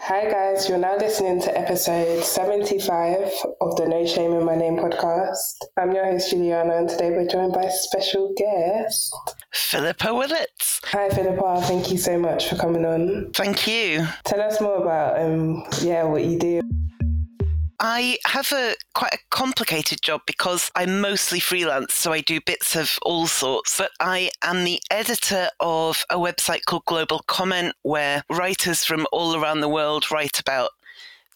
Hi, guys. You're now listening to episode 75 of the No Shame in My Name podcast. I'm your host, Juliana, and today we're joined by a special guest. Philippa Willits. Hi, Philippa. Thank you so much for coming on. Thank you. Tell us more about, um, yeah, what you do. I have a quite a complicated job because I'm mostly freelance, so I do bits of all sorts. But I am the editor of a website called Global Comment, where writers from all around the world write about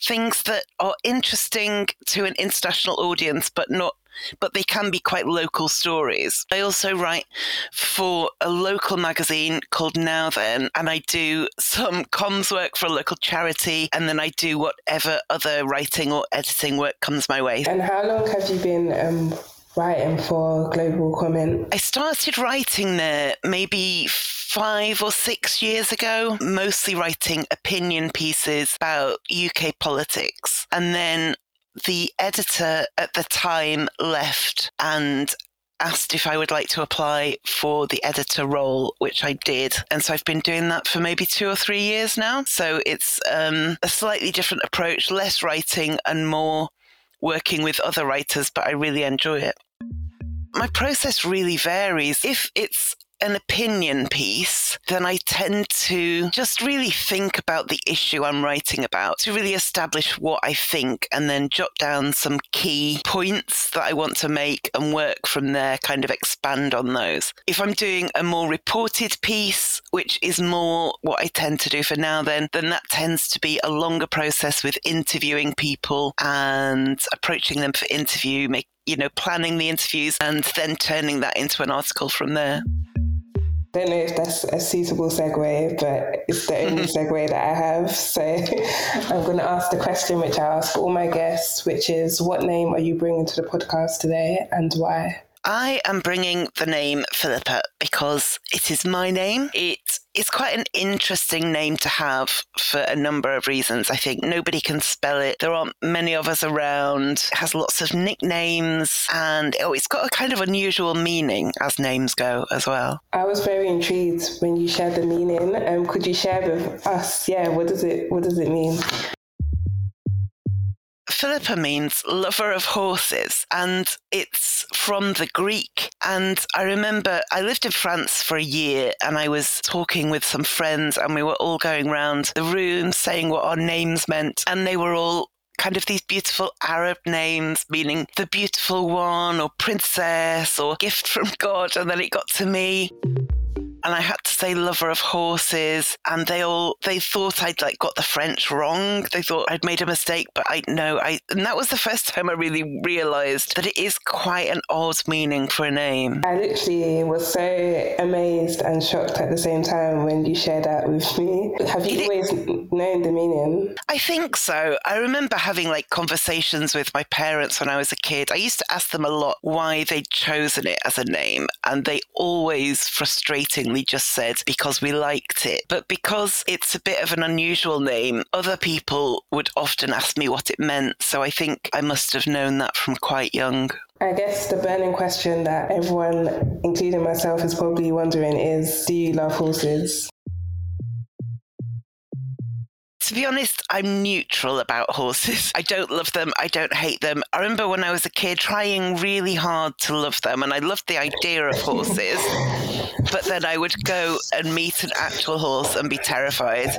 things that are interesting to an international audience, but not but they can be quite local stories. I also write for a local magazine called Now Then, and I do some comms work for a local charity, and then I do whatever other writing or editing work comes my way. And how long have you been um, writing for Global Comment? I started writing there maybe five or six years ago, mostly writing opinion pieces about UK politics. And then the editor at the time left and asked if I would like to apply for the editor role, which I did. And so I've been doing that for maybe two or three years now. So it's um, a slightly different approach, less writing and more working with other writers, but I really enjoy it. My process really varies. If it's an opinion piece, then I tend to just really think about the issue I'm writing about to really establish what I think and then jot down some key points that I want to make and work from there, kind of expand on those. If I'm doing a more reported piece, which is more what I tend to do for now, then, then that tends to be a longer process with interviewing people and approaching them for interview, make, you know, planning the interviews and then turning that into an article from there don't know if that's a suitable segue, but it's the only segue that I have. So I'm going to ask the question which I ask all my guests, which is what name are you bringing to the podcast today and why? I am bringing the name Philippa because it is my name. It is quite an interesting name to have for a number of reasons. I think nobody can spell it. There aren't many of us around. It has lots of nicknames and oh, it's got a kind of unusual meaning as names go as well. I was very intrigued when you shared the meaning. Um, could you share with us? Yeah, what does it what does it mean? Philippa means lover of horses, and it's from the Greek. And I remember I lived in France for a year and I was talking with some friends, and we were all going around the room saying what our names meant. And they were all kind of these beautiful Arab names, meaning the beautiful one, or princess, or gift from God. And then it got to me and I had to say lover of horses and they all they thought I'd like got the French wrong. They thought I'd made a mistake, but I know I and that was the first time I really realized that it is quite an odd meaning for a name. I literally was so amazed and shocked at the same time when you shared that with me. Have you it, always known the meaning? I think so. I remember having like conversations with my parents when I was a kid. I used to ask them a lot why they'd chosen it as a name and they always frustratingly just said because we liked it. But because it's a bit of an unusual name, other people would often ask me what it meant. So I think I must have known that from quite young. I guess the burning question that everyone, including myself, is probably wondering is do you love horses? To be honest, I'm neutral about horses. I don't love them. I don't hate them. I remember when I was a kid trying really hard to love them, and I loved the idea of horses. but then I would go and meet an actual horse and be terrified.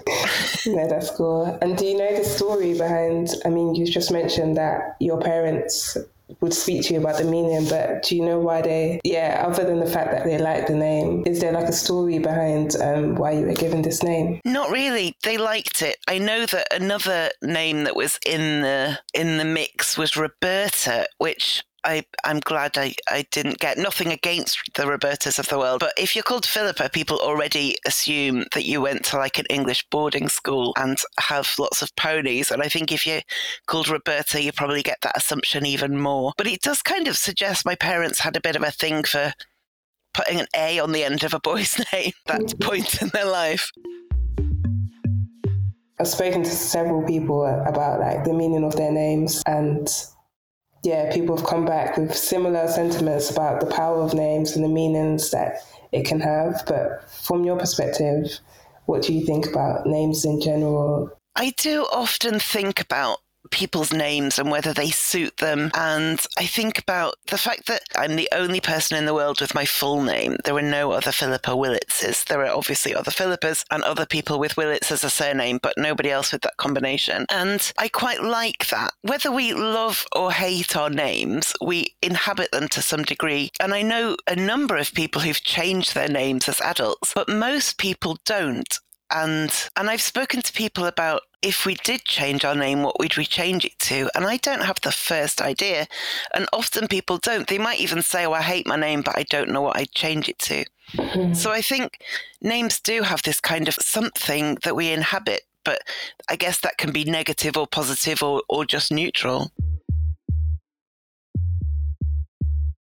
no, that's cool. And do you know the story behind? I mean, you just mentioned that your parents would speak to you about the meaning, but do you know why they, yeah, other than the fact that they liked the name, is there like a story behind um, why you were given this name? Not really. They liked it. I know that another name that was in the in the mix was Roberta, which I, I'm glad I, I didn't get nothing against the Robertas of the world. But if you're called Philippa, people already assume that you went to like an English boarding school and have lots of ponies. And I think if you're called Roberta, you probably get that assumption even more. But it does kind of suggest my parents had a bit of a thing for putting an A on the end of a boy's name at that point in their life. I've spoken to several people about like the meaning of their names and yeah, people have come back with similar sentiments about the power of names and the meanings that it can have. But from your perspective, what do you think about names in general? I do often think about people's names and whether they suit them. And I think about the fact that I'm the only person in the world with my full name. There are no other Philippa Willitses. There are obviously other Philippas and other people with Willits as a surname, but nobody else with that combination. And I quite like that. Whether we love or hate our names, we inhabit them to some degree. And I know a number of people who've changed their names as adults, but most people don't and and I've spoken to people about if we did change our name, what would we change it to? And I don't have the first idea. And often people don't. They might even say, Oh, I hate my name, but I don't know what I'd change it to. Mm-hmm. So I think names do have this kind of something that we inhabit, but I guess that can be negative or positive or, or just neutral.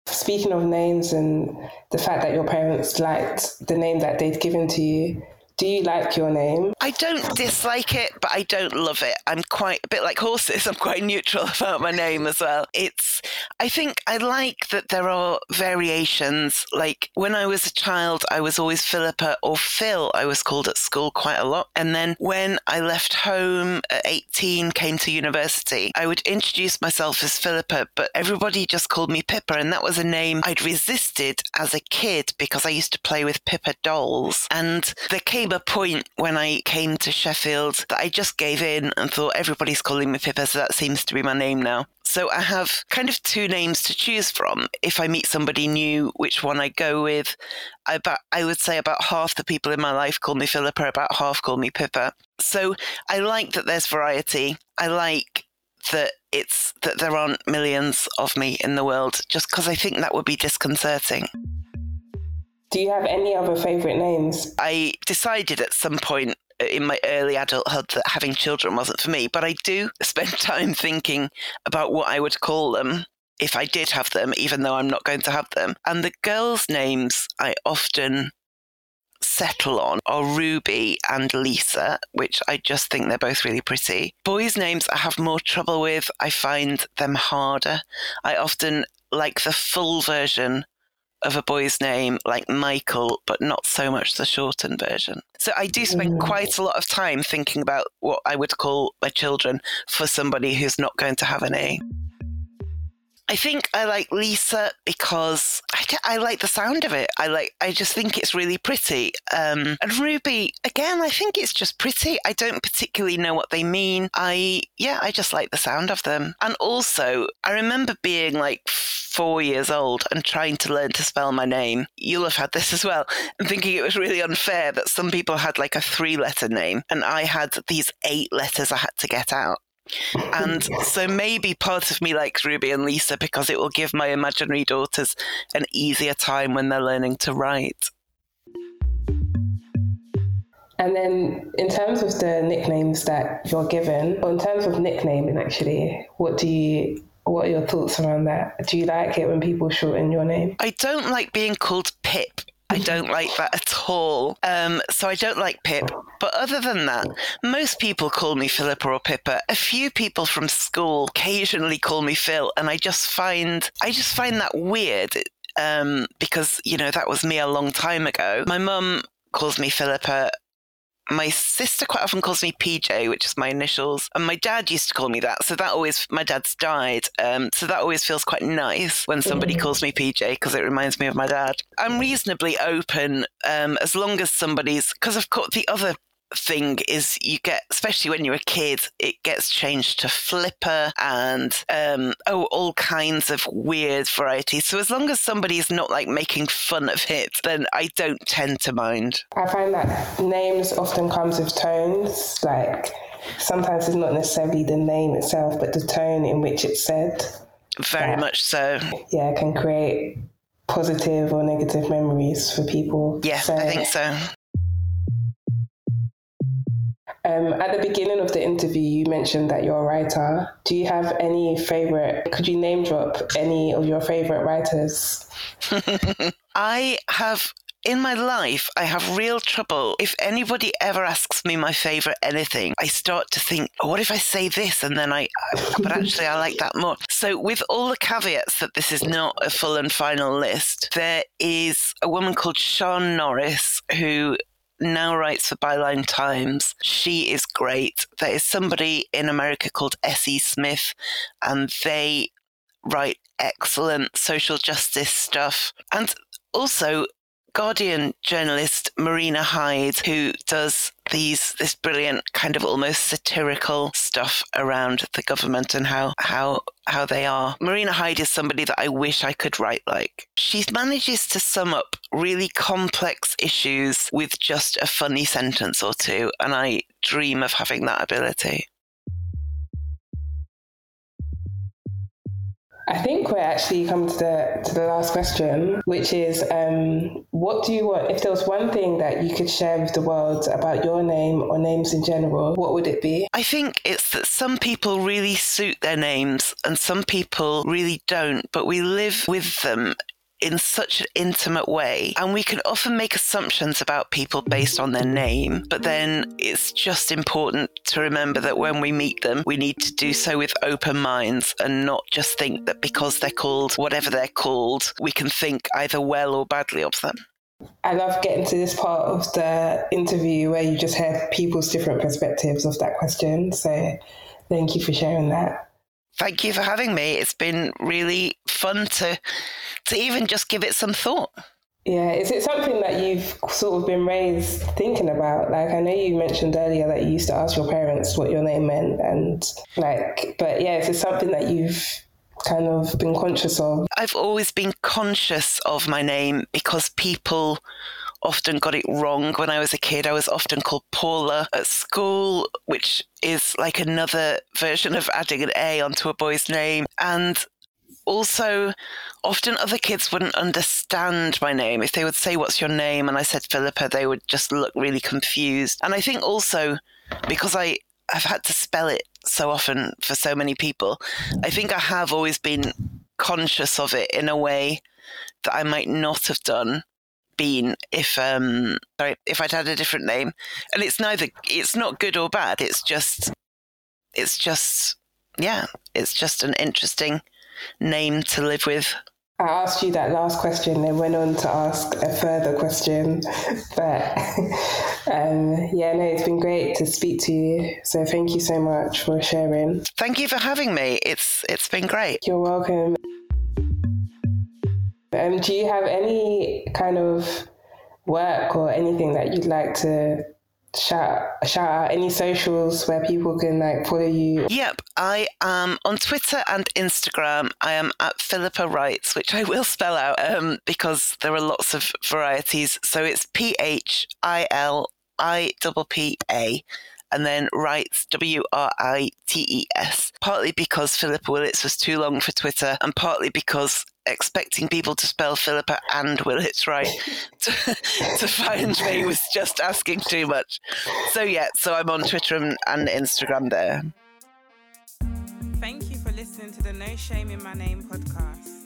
Speaking of names and the fact that your parents liked the name that they'd given to you, do you like your name? I don't dislike it, but I don't love it. I'm quite a bit like horses. I'm quite neutral about my name as well. It's, I think I like that there are variations. Like when I was a child, I was always Philippa or Phil, I was called at school quite a lot. And then when I left home at 18, came to university, I would introduce myself as Philippa, but everybody just called me Pippa. And that was a name I'd resisted as a kid because I used to play with Pippa dolls. And there came came a point when I came to Sheffield that I just gave in and thought everybody's calling me Pippa, so that seems to be my name now. So I have kind of two names to choose from. If I meet somebody new, which one I go with. About I would say about half the people in my life call me Philippa, about half call me Pippa. So I like that there's variety. I like that it's that there aren't millions of me in the world just because I think that would be disconcerting. Do you have any other favourite names? I decided at some point uh, in my early adulthood that having children wasn't for me, but I do spend time thinking about what I would call them if I did have them, even though I'm not going to have them. And the girls' names I often settle on are Ruby and Lisa, which I just think they're both really pretty. Boys' names I have more trouble with. I find them harder. I often like the full version of a boy's name like Michael, but not so much the shortened version. So I do spend mm. quite a lot of time thinking about what I would call my children for somebody who's not going to have an A. I think I like Lisa because I, I, like the sound of it. I like. I just think it's really pretty. Um, and Ruby, again, I think it's just pretty. I don't particularly know what they mean. I yeah, I just like the sound of them. And also, I remember being like four years old and trying to learn to spell my name. You'll have had this as well, and thinking it was really unfair that some people had like a three-letter name and I had these eight letters I had to get out. And so maybe part of me likes Ruby and Lisa because it will give my imaginary daughters an easier time when they're learning to write. And then, in terms of the nicknames that you're given, or in terms of nicknaming, actually, what do you what are your thoughts around that? Do you like it when people shorten your name? I don't like being called Pip I don't like that at all. Um, so I don't like Pip. But other than that, most people call me Philippa or Pippa. A few people from school occasionally call me Phil, and I just find I just find that weird. Um, because you know that was me a long time ago. My mum calls me Philippa my sister quite often calls me PJ, which is my initials, and my dad used to call me that. So that always, my dad's died. Um, so that always feels quite nice when somebody mm. calls me PJ because it reminds me of my dad. I'm reasonably open um, as long as somebody's, because of course the other thing is you get, especially when you're a kid, it gets changed to flipper and um, oh, all kinds of weird varieties. So as long as somebody's not like making fun of it, then I don't tend to mind. I find that names often comes with tones. Like sometimes it's not necessarily the name itself, but the tone in which it's said. Very that, much so. Yeah, can create positive or negative memories for people. Yeah, so, I think so. Um, at the beginning of the interview, you mentioned that you're a writer. Do you have any favorite? Could you name drop any of your favorite writers? I have in my life, I have real trouble. If anybody ever asks me my favorite anything, I start to think, oh, what if I say this? And then I, but actually, I like that more. So, with all the caveats that this is not a full and final list, there is a woman called Siân Norris who now writes for Byline Times. She is great. There is somebody in America called S.E. Smith, and they write excellent social justice stuff. And also, Guardian journalist Marina Hyde, who does these this brilliant kind of almost satirical stuff around the government and how how how they are. Marina Hyde is somebody that I wish I could write like. She manages to sum up really complex issues with just a funny sentence or two, and I dream of having that ability. I think we're actually come to the to the last question, which is, um, what do you want? If there was one thing that you could share with the world about your name or names in general, what would it be? I think it's that some people really suit their names and some people really don't, but we live with them in such an intimate way. And we can often make assumptions about people based on their name, but then it's just important to remember that when we meet them, we need to do so with open minds and not just think that because they're called whatever they're called, we can think either well or badly of them. I love getting to this part of the interview where you just hear people's different perspectives of that question. So thank you for sharing that thank you for having me. It's been really fun to to even just give it some thought. Yeah, is it something that you've sort of been raised thinking about? Like, I know you mentioned earlier that you used to ask your parents what your name meant, and like, but yeah, is it something that you've kind of been conscious of? I've always been conscious of my name because people often got it wrong when I was a kid. I was often called Paula at school, which is like another version of adding an A onto a boy's name. And also, often other kids wouldn't understand my name. If they would say, What's your name? and I said Philippa, they would just look really confused. And I think also because I have had to spell it so often for so many people, I think I have always been conscious of it in a way that I might not have done been if um sorry if I'd had a different name. And it's neither it's not good or bad. It's just it's just yeah, it's just an interesting name to live with. I asked you that last question, then went on to ask a further question. But um, yeah, no, it's been great to speak to you. So thank you so much for sharing. Thank you for having me. It's it's been great. You're welcome. Um, do you have any kind of work or anything that you'd like to shout shout out any socials where people can like follow you. Yep i am on twitter and instagram. I am at philippa writes which i will spell out um, because there are lots of varieties. So it's p-h-i-l-i-p-p-a and then writes W R I T E S, partly because Philippa Willits was too long for Twitter, and partly because expecting people to spell Philippa and Willits right to, to find me was just asking too much. So, yeah, so I'm on Twitter and, and Instagram there. Thank you for listening to the No Shame in My Name podcast.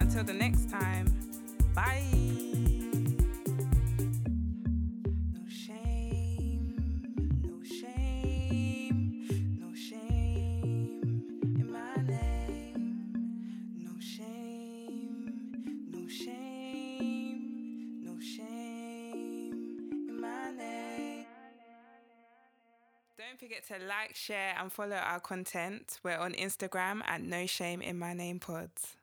Until the next time, bye. To like, share, and follow our content. We're on Instagram at No Shame in My Name Pods.